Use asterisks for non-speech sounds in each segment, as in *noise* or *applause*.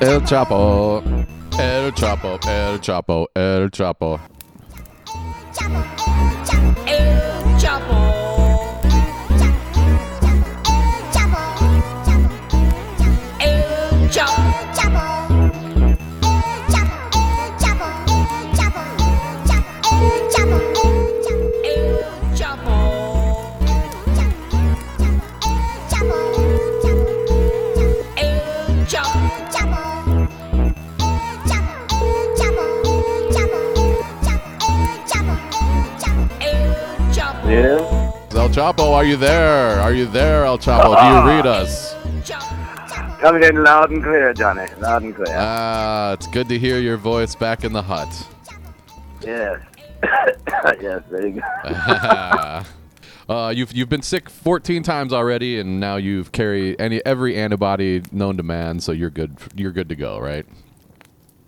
El Choppo. El Choppo. El Choppo. El Choppo. El Choppo. El Choppo, are you there? Are you there, El Choppo? Do you read us? Coming in loud and clear, Johnny. Loud and clear. Ah, it's good to hear your voice back in the hut. yes. *coughs* yes, very good. *laughs* uh, you've you've been sick 14 times already, and now you've carried any every antibody known to man, so you're good. You're good to go, right?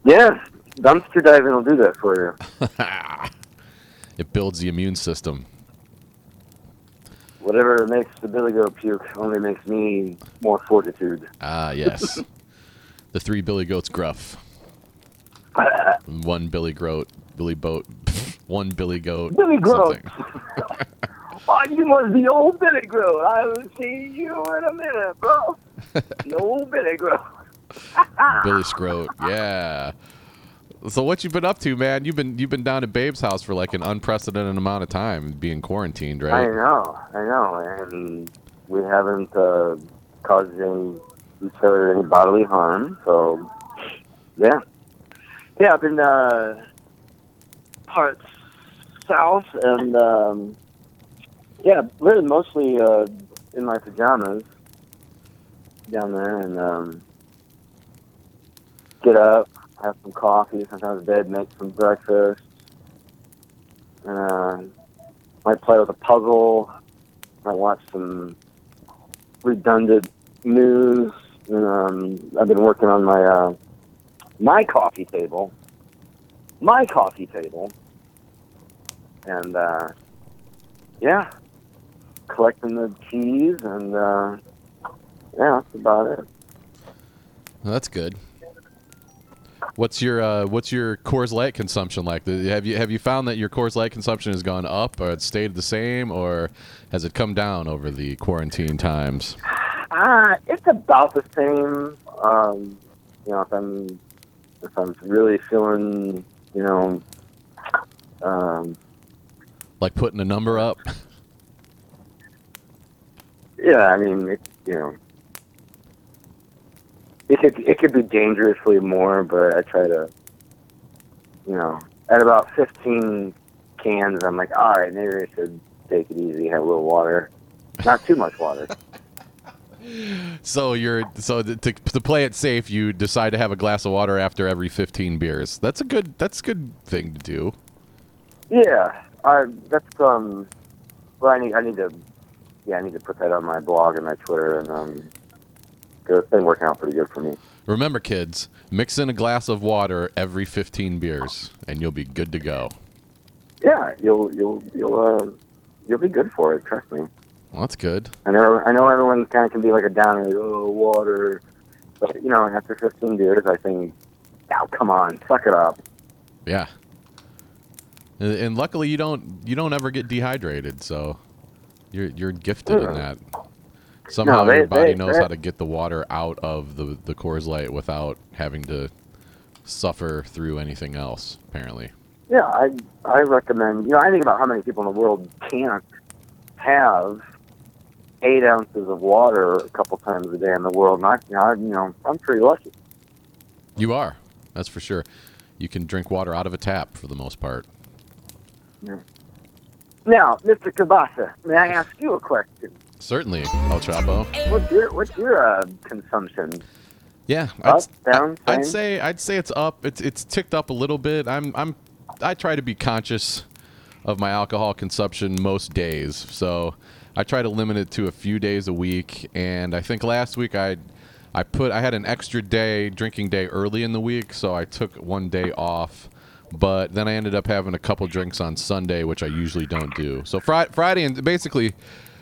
yes. Dumpster diving will do that for you. *laughs* It builds the immune system. Whatever makes the billy goat puke only makes me more fortitude. Ah, yes. *laughs* the three Billy Goats gruff. One Billy Goat, Billy Boat, *laughs* one Billy Goat. Billy Goat. Oh, *laughs* you must be old Billy Goat. I will see you in a minute, bro. the old Billy Goat. Billy Scroat. Yeah. So what you've been up to, man? You've been you've been down at Babe's house for like an unprecedented amount of time, being quarantined, right? I know, I know, and we haven't uh, caused any each other any bodily harm. So, yeah, yeah, I've been uh, parts south, and um, yeah, really mostly uh, in my pajamas down there, and um, get up, have some coffee, sometimes bed, make some breakfast, and. Uh, might play with a puzzle. I watch some redundant news. And, um, I've been working on my uh, my coffee table, my coffee table, and uh, yeah, collecting the keys and uh, yeah, that's about it. Well, that's good. What's your uh, what's your Coors Light consumption like? Have you have you found that your Coors Light consumption has gone up, or it's stayed the same, or has it come down over the quarantine times? Ah, it's about the same. Um, you know, if I'm if I'm really feeling, you know, um, Like putting a number up? Yeah, I mean, it, you know, it could it could be dangerously more, but I try to, you know, at about fifteen cans, I'm like, all right, maybe I should take it easy, have a little water, not too much water. *laughs* So you're so to, to play it safe, you decide to have a glass of water after every 15 beers. That's a good that's a good thing to do. yeah, I that's um, well, I need I need to, yeah, I need to put that on my blog and my Twitter, and um, it's been working out pretty good for me. Remember, kids, mix in a glass of water every 15 beers, and you'll be good to go. Yeah, you'll you'll you'll uh, you'll be good for it. Trust me. Well, that's good. I know I know everyone kind of can be like a downer, like, oh, water. But, you know, after 15 beers, I think, oh, come on, suck it up. Yeah. And, and luckily, you don't you don't ever get dehydrated, so you're you're gifted in that. Somehow they- your body they- knows they- how to get the water out of the the Coors Light without having to suffer through anything else. Apparently. Yeah, I I recommend, you know, I think about how many people in the world can't have eight ounces of water a couple times a day in the world. Not, you know, I- you know I'm pretty lucky. You are. That's for sure. You can drink water out of a tap for the most part. Now, Mr. Kielbasa, may I ask you a question? Certainly, El Choppo. What's your what's your uh, consumption? Yeah, Up, I'd, down, I'd say I'd say it's up. It's it's ticked up a little bit. I'm I'm I try to be conscious of my alcohol consumption most days. So I try to limit it to a few days a week. And I think last week I I put I had an extra day drinking day early in the week, so I took one day off. But then I ended up having a couple drinks on Sunday, which I usually don't do. So Friday, Friday and basically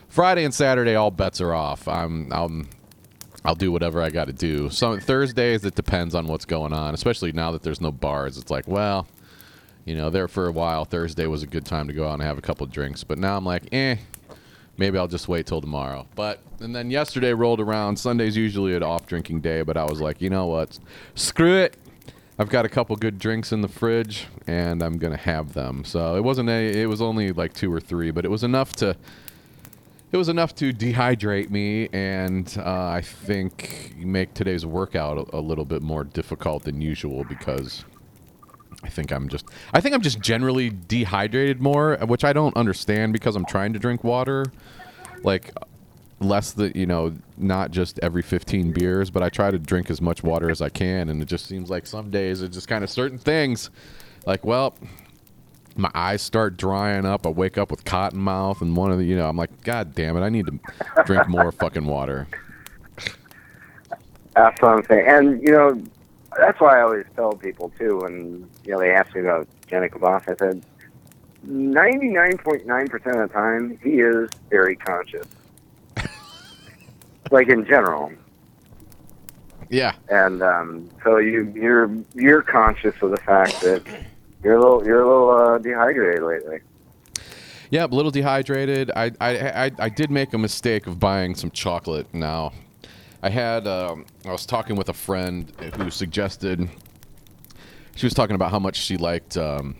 Friday and Saturday, all bets are off. I'm I'm I'll do whatever I got to do. So Thursdays, it depends on what's going on. Especially now that there's no bars, it's like, well, you know, there for a while, Thursday was a good time to go out and have a couple drinks. But now I'm like, eh, maybe I'll just wait till tomorrow. But and then yesterday rolled around. Sunday's usually an off drinking day, but I was like, you know what? Screw it. I've got a couple good drinks in the fridge, and I'm gonna have them. So it wasn't a. It was only like two or three, but it was enough to. It was enough to dehydrate me, and uh, I think make today's workout a, a little bit more difficult than usual because I think I'm just I think I'm just generally dehydrated more, which I don't understand because I'm trying to drink water like less than you know, not just every 15 beers, but I try to drink as much water as I can and it just seems like some days it's just kind of certain things. Like well, my eyes start drying up, I wake up with cotton mouth and one of the, you know, I'm like god damn it, I need to drink more fucking water. That's what I'm saying. And, you know, that's why I always tell people, too, when, you know, they ask me about Janik Voss, I said, 99.9% of the time, he is very conscious. like, in general. Yeah. And um, so you, you're you're conscious of the fact that you're a little you're a little uh, dehydrated lately. Yeah, a little dehydrated. I, I, I, I did make a mistake of buying some chocolate now. I had, um, I was talking with a friend who suggested, she was talking about how much she liked um,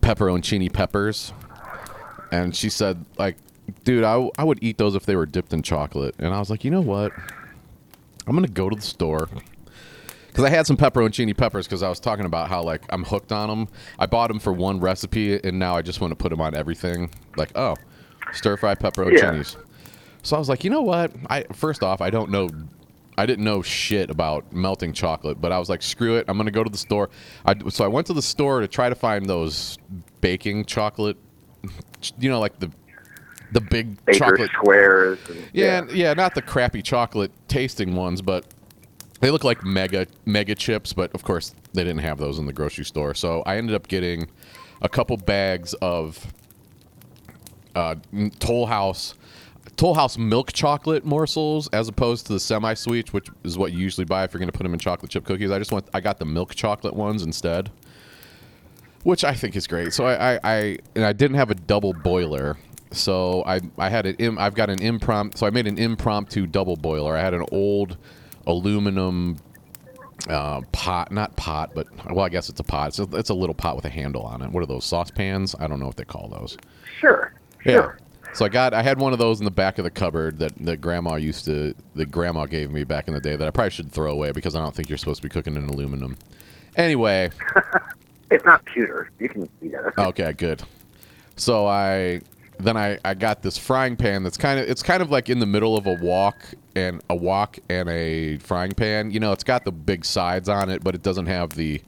pepperoncini peppers. And she said, like, dude, I, I would eat those if they were dipped in chocolate. And I was like, you know what? I'm to go to the store. Because I had some pepperoncini peppers because I was talking about how, like, I'm hooked on them. I bought them for one recipe, and now I just want to put them on everything. Like, oh, stir fry pepperoncinis. So I was like, you know what? I First off, I don't know. I didn't know shit about melting chocolate, but I was like, screw it. I'm going to go to the store. I, so I went to the store to try to find those baking chocolate, you know, like the the big Baker chocolate squares. And, yeah, yeah, not the crappy chocolate tasting ones, but they look like mega mega chips. But of course, they didn't have those in the grocery store. So I ended up getting a couple bags of uh, Toll House Toll House milk chocolate morsels as opposed to the semi sweet, which is what you usually buy if you're going to put them in chocolate chip cookies. I just want I got the milk chocolate ones instead, which I think is great. So I I, I and I didn't have a double boiler. So I I had an im, I've got an impromptu so I made an impromptu double boiler. I had an old aluminum uh, pot, not pot, but well, I guess it's a pot. It's a, it's a little pot with a handle on it. What are those saucepans? I don't know what they call those. Sure. Yeah. Sure. So I got I had one of those in the back of the cupboard that that grandma used to that grandma gave me back in the day that I probably should throw away because I don't think you're supposed to be cooking in aluminum. Anyway, *laughs* It's not pewter. You can it. okay, good. So I then I, I got this frying pan that's kind of it's kind of like in the middle of a wok and a wok and a frying pan. You know, it's got the big sides on it, but it doesn't have the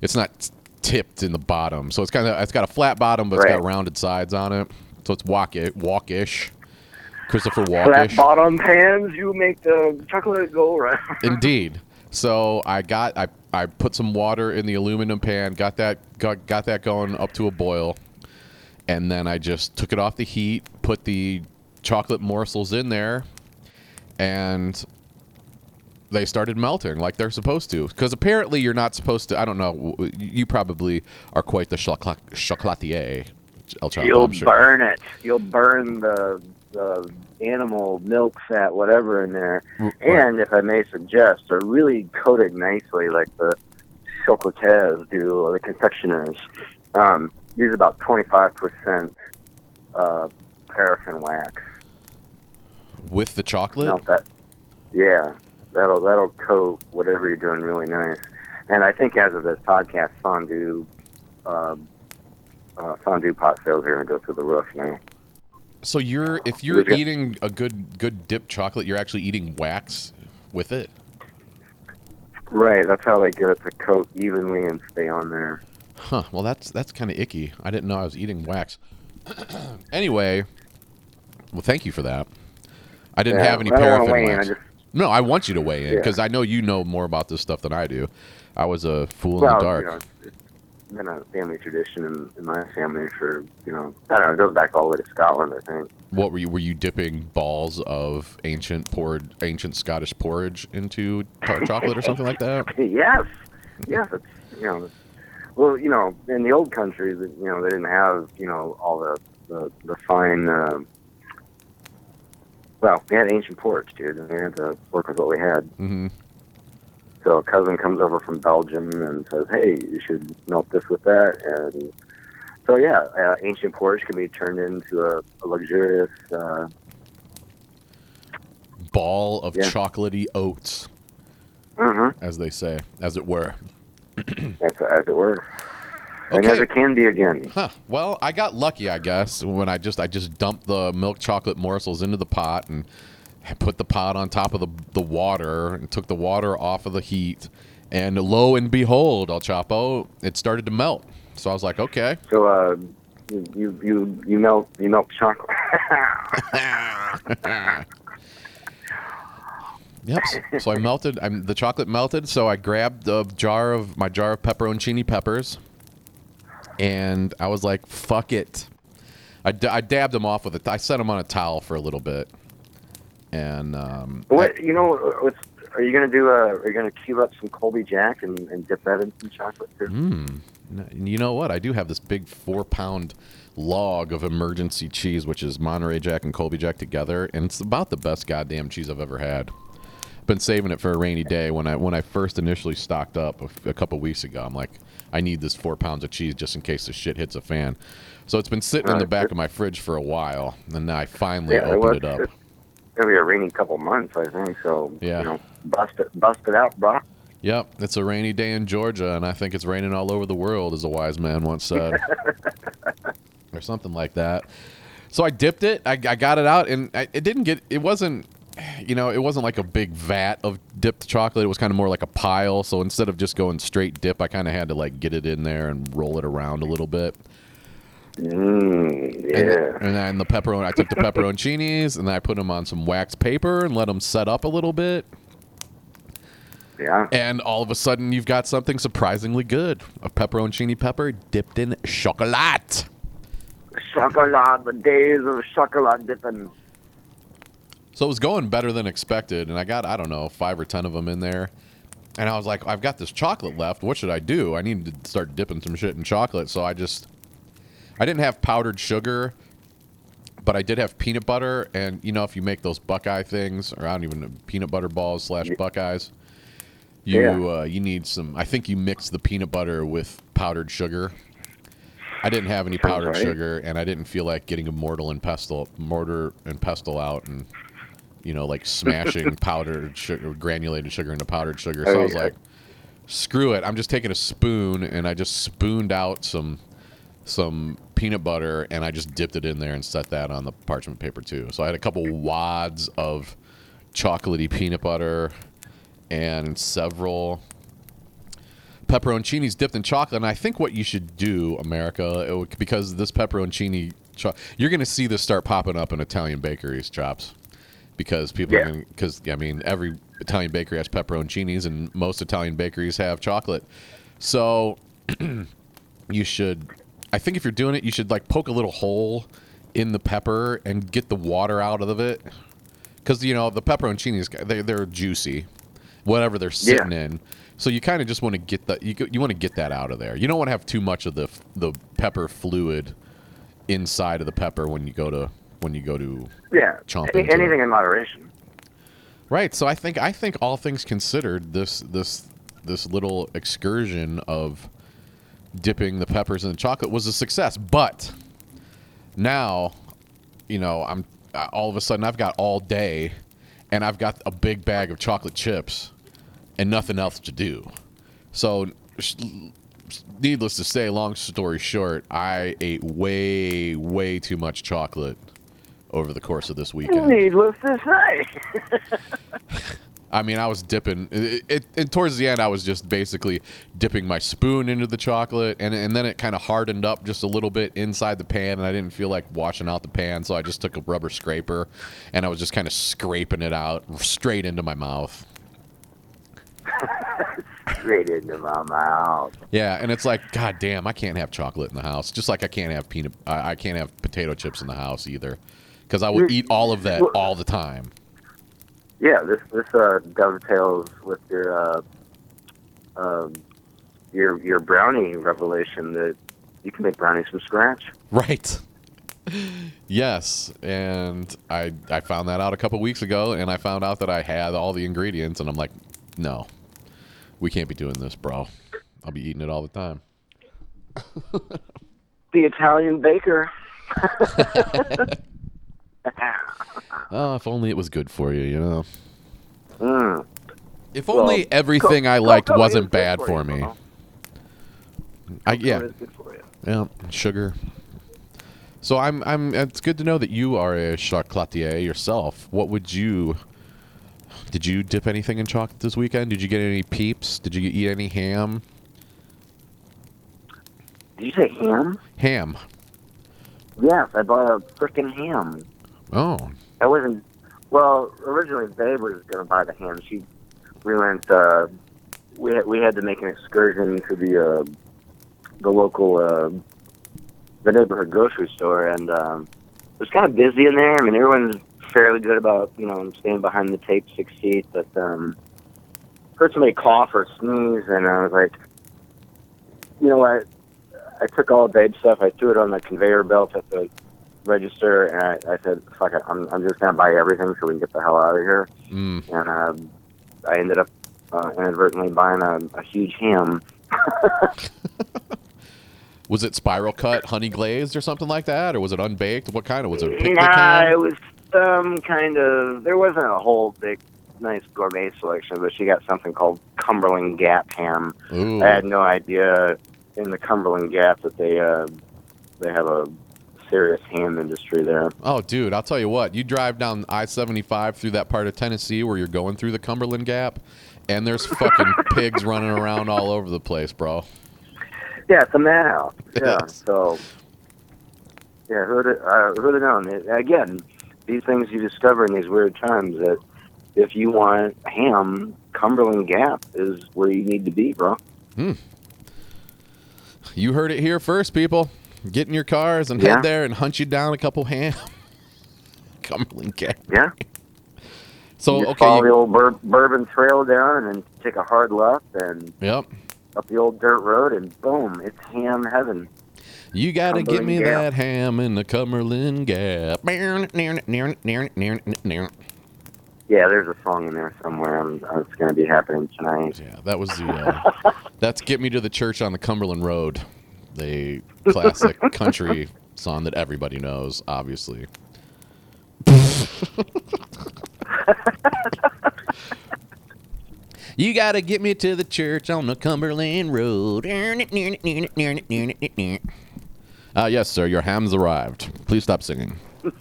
it's not tipped in the bottom. So it's kind of it's got a flat bottom, but it's got rounded sides on it. So it's wok walkish. Christopher Flat Walkish. bottom pans, you make the chocolate go round. *laughs* Indeed. So I got I, I put some water in the aluminum pan, got that got, got that going up to a boil, and then I just took it off the heat, put the chocolate morsels in there, and they started melting like they're supposed to. Because apparently you're not supposed to. I don't know. You probably are quite the chocolat, chocolatier. El Choppo, You'll sure. burn it. You'll burn the the animal milk fat, whatever in there. R- And if I may suggest, they're really coated nicely, like the chocolatiers do, or the confectioners. Um, use about twenty five percent uh, paraffin wax. with the chocolate. Melt that. Yeah, that'll that'll coat whatever you're doing really nice. And I think as of this podcast, fondue, um, uh, fondue pot sales are going to go through the roof now. So you're if you're eating a good good dip chocolate, you're actually eating wax with it. Right, that's how they get it to coat evenly and stay on there. Huh. Well, that's that's kind of icky. I didn't know I was eating wax. *clears throat* anyway, well, thank you for that. I didn't Yeah, have any paraffin wax. I just- No, I want you to weigh in Yeah. because I know you know more about this stuff than I do. I was a fool in the dark. you know, it's- been a family tradition in, in my family for you know I don't know. It goes back all the way to Scotland, I think. What were you? Were you dipping balls of ancient porridge, ancient Scottish porridge into chocolate or something like that? *laughs* yes, yes. It's, you know, well, you know, in the old countries, you know, they didn't have you know all the the, the fine. Uh, well, we had ancient porridge, dude, and we had to work with what we had. hmm So a cousin comes over from Belgium and says, "Hey, you should melt this with that." And so yeah, uh, ancient porridge can be turned into a, a luxurious. Uh, Ball of Yeah. chocolatey oats, mhm, as they say, as it were. *clears throat* as, as it were, and as Okay. it can be again. Huh. Well, I got lucky, I guess, when I just I just dumped the milk chocolate morsels into the pot and put the pot on top of the the water and took the water off of the heat. And lo and behold, El Choppo, it started to melt. So I was like, okay. So uh, you, you you you melt you melt chocolate. *laughs* *laughs* Yep. So I melted. I'm the chocolate melted. So I grabbed a jar of my jar of pepperoncini peppers, and I was like, "Fuck it." I, d- I dabbed them off with it. I set them on a towel for a little bit, and um, what you know? What's, are you gonna do? Uh, are you gonna cube up some Colby Jack and, and dip that in some chocolate too? Mm. You know what? I do have this big four pound log of emergency cheese, which is Monterey Jack and Colby Jack together, and it's about the best goddamn cheese I've ever had. Been saving it for a rainy day. When I when I first initially stocked up a couple weeks ago, I'm like, I need this four pounds of cheese just in case the shit hits a fan. So it's been sitting in the ah, back of my fridge for a while, and now I finally Yeah, it opened was- it up. Gonna be a rainy couple months, I think. So Yeah. you know, bust it, bust it out, bro. Yep, it's a rainy day in Georgia, and I think it's raining all over the world, as a wise man once said, *laughs* or something like that. So I dipped it, I, I got it out, and I, it didn't get. It wasn't, you know, it wasn't like a big vat of dipped chocolate. It was kind of more like a pile. So instead of just going straight dip, I kind of had to like get it in there and roll it around a little bit. Mm, And, yeah. and then the pepperoni, I took the pepperoncinis and then I put them on some wax paper and let them set up a little bit. Yeah. And all of a sudden, you've got something surprisingly good a pepperoncini pepper dipped in chocolate. Chocolate, the days of chocolate dipping. So it was going better than expected. And I got, I don't know, five or 10 of them in there. And I was like, I've got this chocolate left. What should I do? I need to start dipping some shit in chocolate. So I just, I didn't have powdered sugar, but I did have peanut butter. And, you know, if you make those Buckeye things, or I don't even know, peanut butter balls slash Buckeyes, you Yeah. uh, you need some. I think you mix the peanut butter with powdered sugar. I didn't have any powdered right. sugar, and I didn't feel like getting a mortar and pestle, mortar and pestle out, and you know, like *laughs* smashing powdered sugar, granulated sugar into powdered sugar. So Oh, I was yeah. like, screw it. I'm just taking a spoon, and I just spooned out some some peanut butter, and I just dipped it in there and set that on the parchment paper too. So I had a couple wads of chocolatey peanut butter and several pepperoncinis dipped in chocolate. And I think what you should do, America, would- because this pepperoncini, cho- you're going to see this start popping up in Italian bakeries, chops, because people, Yeah. because I mean, every Italian bakery has pepperoncinis, and most Italian bakeries have chocolate. So *clears throat* you should, I think if you're doing it, you should like poke a little hole in the pepper and get the water out of it. Because you know the pepperoncinis, they they're juicy, whatever they're sitting in. So you kind of just want to get that you, you want to get that out of there. You don't want to have too much of the the pepper fluid inside of the pepper when you go to when you go to Yeah. Chomp Any, into it. anything in moderation. Right. So I think I think all things considered, this this this little excursion of dipping the peppers in the chocolate was a success. But now, you know, I'm all of a sudden I've got all day, and I've got a big bag of chocolate chips, and nothing else to do. So. Needless to say, long story short, I ate way, way too much chocolate over the course of this weekend. Needless to say. *laughs* I mean, I was dipping. It, it, and towards the end, I was just basically dipping my spoon into the chocolate, and and then it kind of hardened up just a little bit inside the pan, and I didn't feel like washing out the pan, so I just took a rubber scraper, and I was just kind of scraping it out straight into my mouth. *laughs* straight into my mouth. Yeah, and it's like, god damn, I can't have chocolate in the house. Just like I can't have peanut, I, I can't have potato chips in the house either, because I would eat all of that all the time. Yeah, this this uh, dovetails with your uh, um, your your brownie revelation that you can make brownies from scratch. Right. yes, and I I found that out a couple weeks ago, and I found out that I had all the ingredients, and I'm like, no, we can't be doing this, bro. I'll be eating it all the time. The Italian baker. *laughs* *laughs* Oh, *laughs* if only it was good for you, you know. mm. If Well, only everything I liked cocoa wasn't bad for for you, me. Paul. I, yeah, good for you. yeah, sugar. So I'm I'm. It's good to know that you are a chocolatier yourself. What would you? Did you dip anything in chocolate this weekend? Did you get any peeps? Did you eat any ham? Did you say ham? Ham. Yes, I bought a freaking ham. Oh, I wasn't. Well, originally Babe was going to buy the ham. She, we went. Uh, we had, we had to make an excursion to the uh, the local uh, the neighborhood grocery store, and um, it was kind of busy in there. I mean, everyone's fairly good about you know staying behind the tape six feet, but um, heard somebody cough or sneeze, and I was like, you know what? I took all the Babe stuff. I threw it on the conveyor belt at the register, and I, I said, "Fuck it, I'm, I'm just gonna buy everything so we can get the hell out of here." mm. And uh, I ended up uh, inadvertently buying a, a huge ham. *laughs* was it spiral cut, honey glazed, or something like that, or was it unbaked? What kind of was it? Picnic Nah, ham? it was some kind of. There wasn't a whole big, nice gourmet selection, but she got something called Cumberland Gap ham. Ooh. I had no idea in the Cumberland Gap that they uh, they have a serious ham industry there. Oh, dude, I'll tell you what. You drive down I 75 through that part of Tennessee where you're going through the Cumberland Gap, and there's fucking *laughs* pigs running around all over the place, bro. Yeah, it's a madhouse. *laughs* Yeah, Yes. so yeah, who'd have, uh, who'd have known? It, again, these things you discover in these weird times that if you want ham, Cumberland Gap is where you need to be, bro. Hmm. You heard it here first, people. Get in your cars and Yeah. head there and hunt you down a couple ham. *laughs* Cumberland Gap. Yeah. So, you okay. follow the old bur- bourbon trail down and then take a hard left and yep. up the old dirt road and boom, it's ham heaven. You got to give me Gap. that ham in the Cumberland Gap. Yeah, there's a song in there somewhere. I'm, it's going to be happening tonight. Yeah, that was the. Uh, *laughs* that's "Get Me to the Church on the Cumberland Road," the classic country song that everybody knows, obviously. you gotta get me to the church on the Cumberland Road. Uh, yes, sir. Your ham's arrived. Please stop singing. *laughs*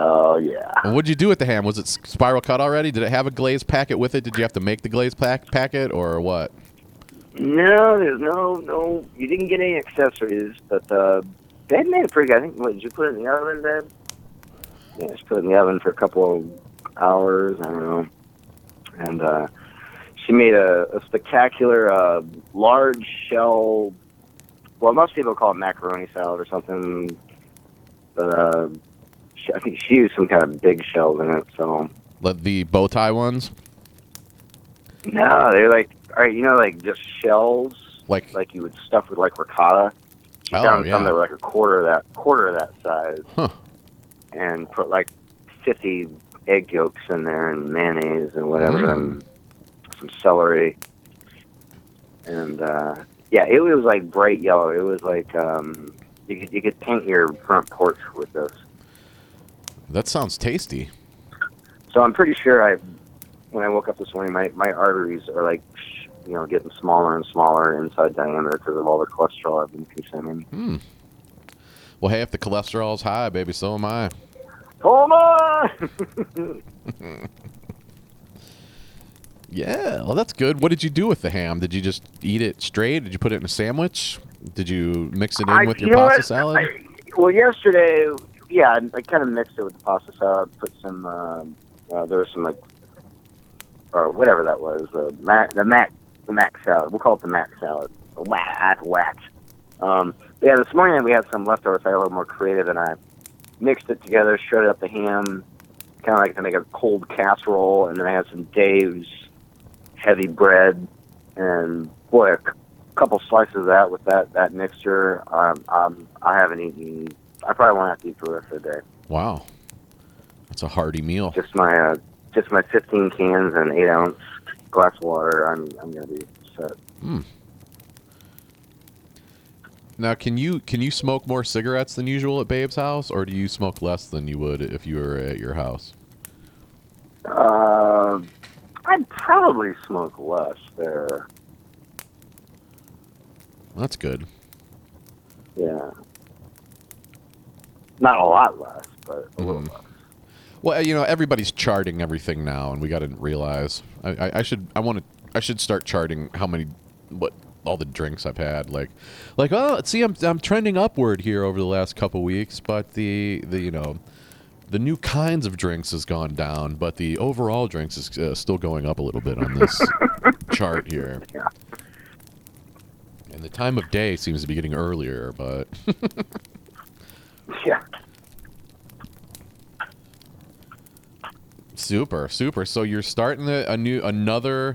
Oh yeah. And what'd you do with the ham? Was it spiral cut already? Did it have a glazed packet with it? Did you have to make the glazed pack- packet or what? No, there's no no. You didn't get any accessories, but uh, Dad made it pretty good. I think. What did you put it in the oven, Dad? Yeah, just put it in the oven for a couple of hours. I don't know. And uh, she made a, a spectacular uh, large shell. Well, most people call it macaroni salad or something, but uh, she, I think she used some kind of big shells in it. So Let the bow tie ones? no, they're like, right, you know, like just shells. Like, like you would stuff with like ricotta. She Oh, found yeah. some that were like a quarter of that quarter of that size, Huh. and put like fifty egg yolks in there and mayonnaise and whatever, Mm. and some celery, and uh, yeah, it was like bright yellow. It was like um, you could you could paint your front porch with this. that sounds tasty. So I'm pretty sure I, when I woke up this morning, my my arteries are like. You know, getting smaller and smaller inside diameter because of all the cholesterol I've been consuming. Hmm. Well, hey, if the cholesterol's high, baby, so am I. On! *laughs* Yeah, well, that's good. What did you do with the ham? Did you just eat it straight? Did you put it in a sandwich? Did you mix it in I- with your know pasta salad? I- well, yesterday, yeah, I, I kind of mixed it with the pasta salad. Put some, uh, uh, there was some like or whatever that was, the mac, the mac, the mac salad. We'll call it the mac salad. Wax, wax. Um, yeah, this morning we had some leftovers. I got a little more creative, and I mixed it together, shredded up the ham, kind of like to make a cold casserole, and then I had some Dave's heavy bread, and boy, a c- couple slices of that with that that mixture. Um, um, I haven't eaten. I probably won't have to eat for the rest of the day. Wow. That's a hearty meal. Just my uh, just my 15 cans and eight ounce glass of water. I'm I'm gonna be set. Now, can you can you smoke more cigarettes than usual at Babe's house, or do you smoke less than you would if you were at your house? Uh, I'd probably smoke less there. That's good. Yeah. Not a lot less, but a little Mhm. less. Well, you know, everybody's charting everything now, and we got to realize. I, I, I should. I want to. I should start charting how many, what all the drinks I've had. Like, like oh, see, I'm I'm trending upward here over the last couple weeks, but the the you know, the new kinds of drinks has gone down, but the overall drinks is uh, still going up a little bit on this *laughs* chart here. Yeah. And the time of day seems to be getting earlier, but *laughs* Yeah. Super, super. So you're starting the, a new another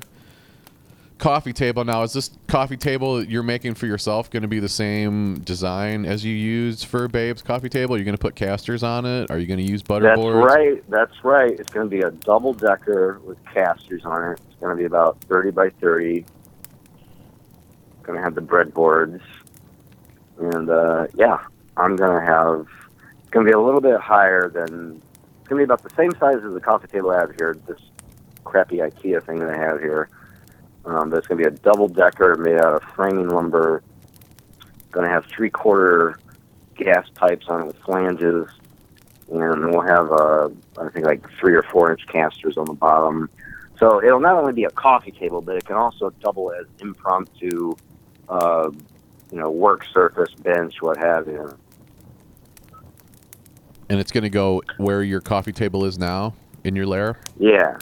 coffee table now. Is this coffee table that you're making for yourself going to be the same design as you used for Babe's coffee table? You're going to put casters on it? Are you going to use butter That's right. That's right. It's going to be a double decker with casters on it. It's going to be about 30 by 30. Going to have the breadboards. And uh, yeah, I'm going to have, it's going to be a little bit higher than, it's to be about the same size as the coffee table I have here, this crappy IKEA thing that I have here. Um, but it's to be a double decker made out of framing lumber. To have three quarter gas pipes on it with flanges and we'll have uh, I think like three or four inch casters on the bottom. So it'll not only be a coffee table, but it can also double as impromptu, uh, you know, work surface, bench, what have you. And it's going to go where your coffee table is now in your lair? Yeah.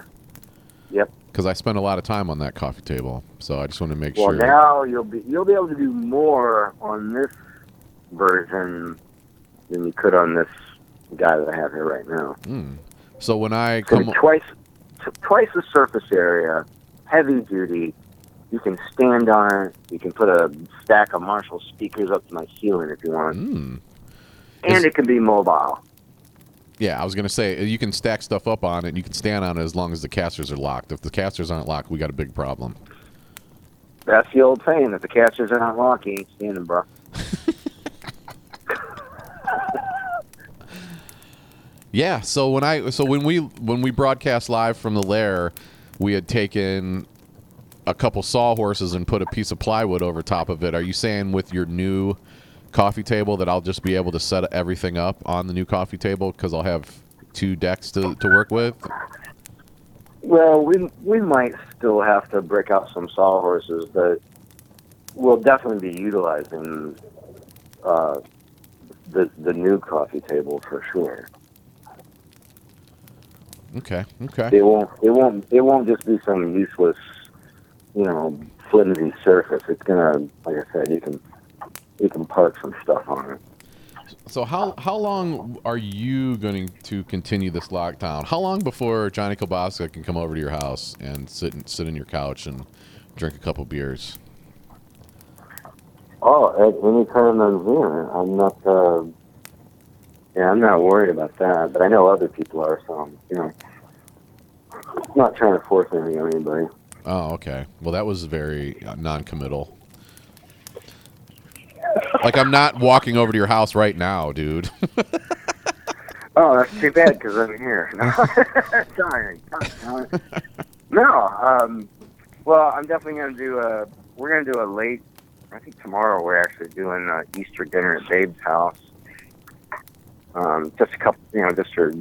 Yep. Because I spent a lot of time on that coffee table, so I just want to make Well, sure. Well, now you'll be you'll be able to do more on this version than you could on this guy that I have here right now. Hmm. So when I gonna come, twice t- twice the surface area, heavy duty. You can stand on it. You can put a stack of Marshall speakers up to my ceiling if you want, Hmm. and Is- it can be mobile. Yeah, I was gonna say you can stack stuff up on it. and You can stand on it as long as the casters are locked. If the casters aren't locked, we got a big problem. That's the old saying. If the casters are not locked, you ain't standing, bro. *laughs* Yeah. So when I so when we when we broadcast live from the lair, we had taken a couple sawhorses and put a piece of plywood over top of it. Are you saying with your new coffee table that I'll just be able to set everything up on the new coffee table because I'll have two decks to, to work with? Well, we we might still have to break out some sawhorses, but we'll definitely be utilizing uh, the the new coffee table for sure. Okay. Okay. It won't. It won't. It won't just be some useless, you know, flimsy surface. It's gonna, like I said, you can you can park some stuff on it. So how how long are you going to continue this lockdown? How long before Johnny Kielbasa can come over to your house and sit and sit in your couch and drink a couple beers? Oh, at any time I'm here, I'm not. Uh, yeah, I'm not worried about that. But I know other people are, so I'm, you know, not trying to force anything on anybody. Oh, okay. Well, that was very uh, non-committal. Like I'm not walking over to your house right now, dude. *laughs* Oh, that's too bad because I'm here. *laughs* Sorry. *laughs* No, um, well, I'm definitely going to do a. We're going to do a late. I think tomorrow we're actually doing Easter dinner at Babe's house. Um, just a couple, you know, just her,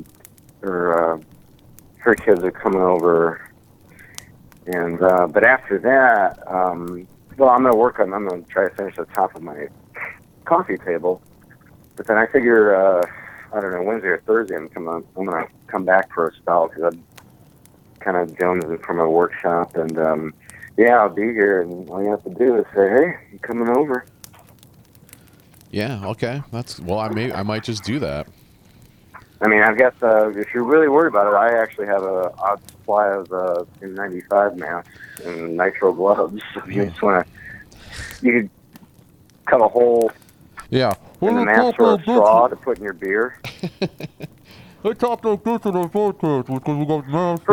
her, uh, her kids are coming over, and uh, but after that, um, well, I'm going to work on. I'm going to try to finish the top of my coffee table, but then I figure. Uh, I don't know Wednesday or Thursday. I'm coming. I'm gonna come back for a spell because I'm kind of jonesing from a workshop, and um, yeah, I'll be here. And all you have to do is say, "Hey, you coming over?" Yeah. Okay. That's well. I may. I might just do that. I mean, I've got the. If you're really worried about it, I actually have a odd supply of uh, N95 masks and nitrile gloves. *laughs* If you just want to, you could cut a hole Yeah. in the mask for a straw to put in your beer. *laughs* They talk like this in a podcast because we got masks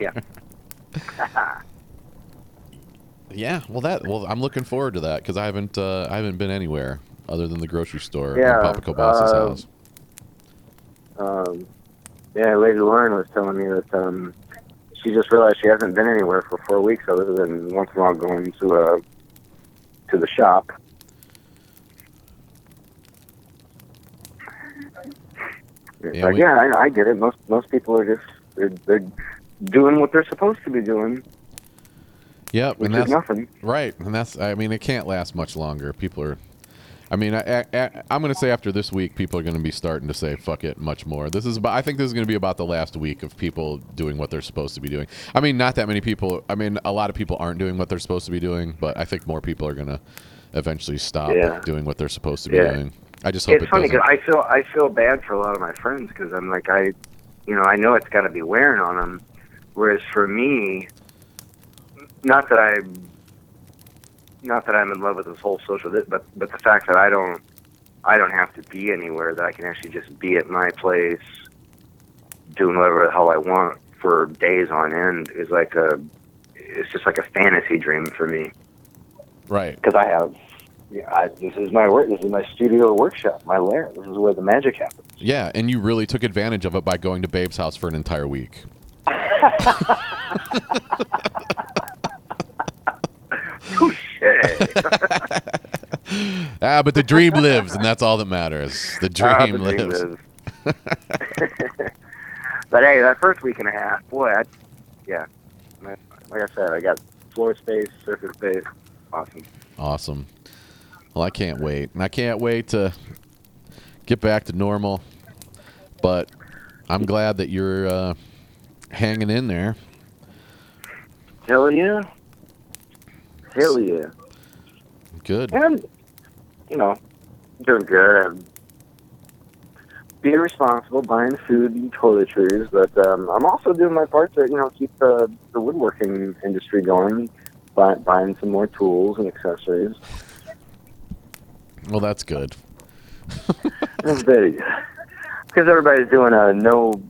yeah. Yeah. Well, that. Well, I'm looking forward to that because I haven't. Uh, I haven't been anywhere other than the grocery store Yeah, and Papa Kobas's uh, house. Um, yeah, Lady Lauren was telling me that um, she just realized she hasn't been anywhere for four weeks other than once in a while going to a to the shop. Yeah, like, we- yeah, I, I get it. Most most people are just they're, they're doing what they're supposed to be doing, Yep. which And that's nothing. right. And that's. I mean, it can't last much longer. People are. I mean, I, I'm going to say after this week, people are going to be starting to say "fuck it" much more. This is about. I think this is going to be about the last week of people doing what they're supposed to be doing. I mean, not that many people. I mean, a lot of people aren't doing what they're supposed to be doing, but I think more people are going to eventually stop Yeah. doing what they're supposed to be Yeah. doing. I just hope It's it funny because I feel I feel bad for a lot of my friends because I'm like I, you know, I know it's got to be wearing on them, whereas for me, not that I, not that I'm in love with this whole social, but but the fact that I don't, I don't have to be anywhere that I can actually just be at my place, doing whatever the hell I want for days on end is like a, it's just like a fantasy dream for me right. because I have. Yeah, I, this is my work. This is my studio workshop, my lair. This is where the magic happens. Yeah, and you really took advantage of it by going to Babe's house for an entire week. *laughs* *laughs* Ah, but the dream lives, and that's all that matters. The dream Ah, the lives. lives. *laughs* but hey, that first week and a half, boy, I, yeah, like I said, I got floor space, surface space, awesome. Awesome. Well, I can't wait, and I can't wait to get back to normal. But I'm glad that you're uh, hanging in there. Hell yeah, hell yeah, Good. and you know, doing good. I'm being responsible, buying food and toiletries, but um, I'm also doing my part to you know keep the the woodworking industry going, buy, buying some more tools and accessories. Well, that's good. *laughs* That's very good. Because everybody's doing a no,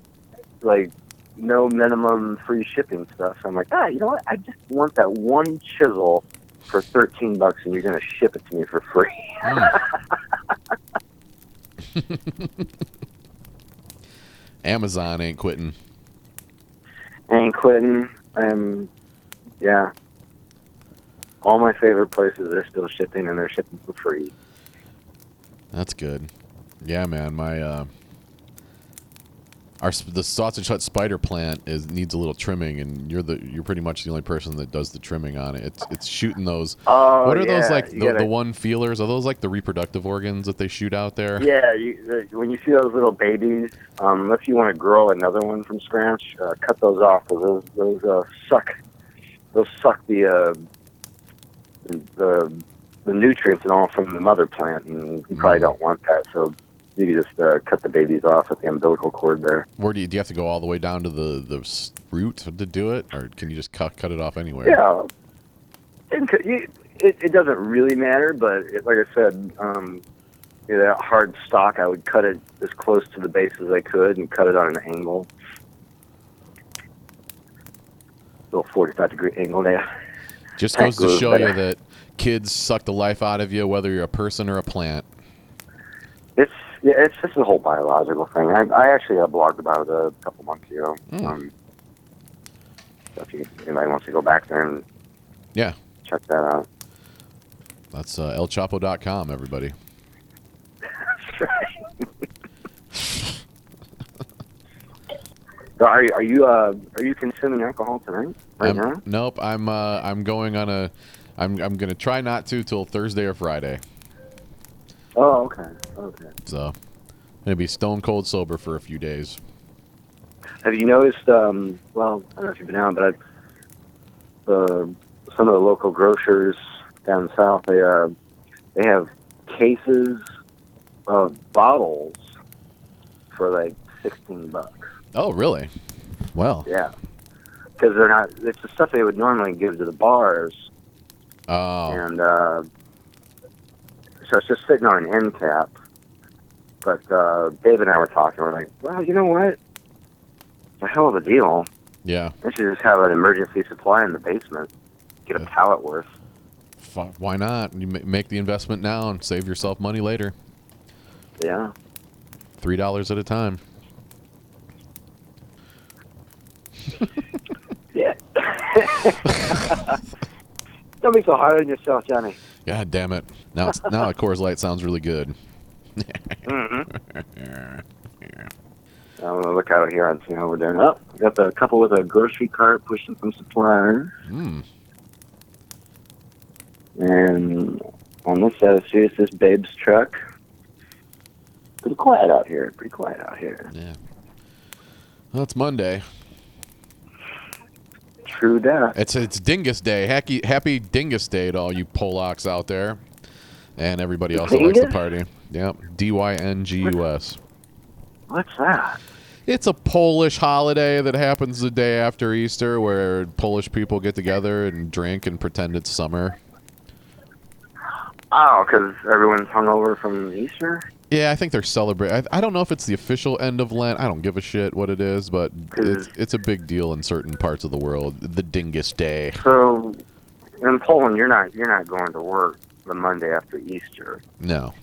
like, no minimum free shipping stuff. So I'm like, ah, you know what? I just want that one chisel for 13 bucks, and you're gonna ship it to me for free. *laughs* Amazon ain't quitting. Ain't quitting. I'm, yeah. All my favorite places are still shipping, and they're shipping for free. That's good. Yeah, man. My uh, our the sausage hut spider plant is needs a little trimming, and you're the you're pretty much the only person that does the trimming on it. It's it's shooting those. Oh, what are those like the, gotta- the one feelers? Are those like the reproductive organs that they shoot out there? Yeah, you, uh, when you see those little babies, um, unless you want to grow another one from scratch, uh, cut those off. Those those uh, suck. Those suck the uh, the the nutrients and all from the mother plant, and you probably Mhm. don't want that. So you just uh, cut the babies off at the umbilical cord there. Where do you do you have to go all the way down to the the root to do it, or can you just cut cut it off anywhere? Yeah. It, it, it, doesn't really matter, but it, like I said, um, you know, that hard stock, I would cut it as close to the base as I could and cut it on an angle. Little 45 degree angle there. Just goes to show better. you that kids suck the life out of you, whether you're a person or a plant. It's yeah, it's just a whole biological thing. I, I actually uh, blogged about it a couple months ago. Hmm. Um, so if you, anybody wants to go back there and Yeah. check that out. That's uh, elchapo.com, everybody. So are, you- are you uh, are you consuming alcohol tonight? Right I'm- now? Nope. I'm uh, I'm going on a. I'm I'm gonna try not to till Thursday or Friday. Oh, okay. Okay. So maybe stone cold sober for a few days. Have you noticed? Um, well, I don't know if you've been out, but I, uh, some of the local grocers down south they uh, they have cases of bottles for like sixteen bucks. Oh, really? Well, Yeah, because they're not. It's the stuff they would normally give to the bars, oh, and uh, so it's just sitting on an end cap. But uh, Dave and I were talking. We're like, well, you know what? It's a hell of a deal. yeah. I should just have an emergency supply in the basement. Get a Yeah. pallet worth. Why not? You make the investment now and save yourself money later. Yeah. Three dollars at a time. *laughs* Yeah. *laughs* Don't be so hard on yourself, Johnny. God damn it! Now, it's, now a Coors Light sounds really good. Mm-hmm. *laughs* I'm gonna look out here and see how we're doing. Oh, got the couple with a grocery cart pushing some supplies, Mm. and on this side of the street is this babe's truck. Pretty quiet out here. Pretty quiet out here. Yeah. Well, it's Monday. True that. It's it's Dyngus Day. Happy Happy Dyngus Day to all you Polacks out there, and everybody else that likes to Dyngus? party. Yep. D Y N G U S. What's that? It's a Polish holiday that happens the day after Easter, where Polish people get together and drink and pretend it's summer. Oh, because everyone's hungover from Easter. Yeah, I think they're celebrating. I, don't know if it's the official end of Lent. I don't give a shit what it is, but it's mm-hmm. it's a big deal in certain parts of the world. The Dyngus Day. So, in Poland, you're not you're not going to work the Monday after Easter. No,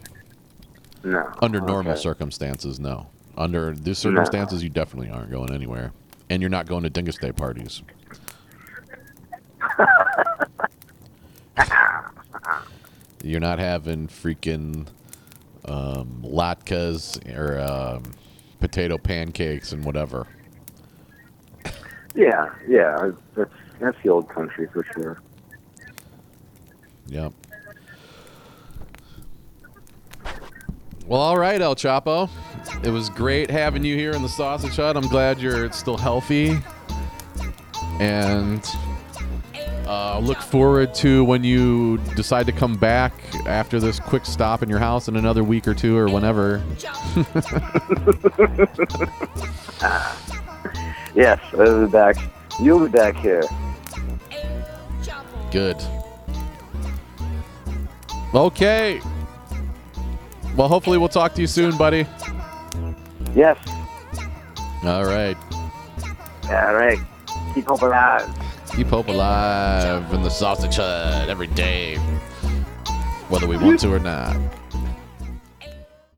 No. under normal Okay. circumstances, no. Under these circumstances, you definitely aren't going anywhere, and you're not going to Dyngus Day parties. *laughs* you're not having freaking um, latkes or um, potato pancakes and whatever. Yeah, yeah. That's that's the old country for sure. Yep. Well, all right, El Choppo. It was great having you here in the sausage hut. I'm glad you're still healthy. And uh, look forward to when you decide to come back after this quick stop in your house in another week or two or whenever. *laughs* Yes, I'll be back. You'll be back here. Good. Okay. Well, hopefully we'll talk to you soon, buddy. Yes. All right. All right. Keep hope alive. Keep hope alive in the sausage hut every day, whether we want to or not.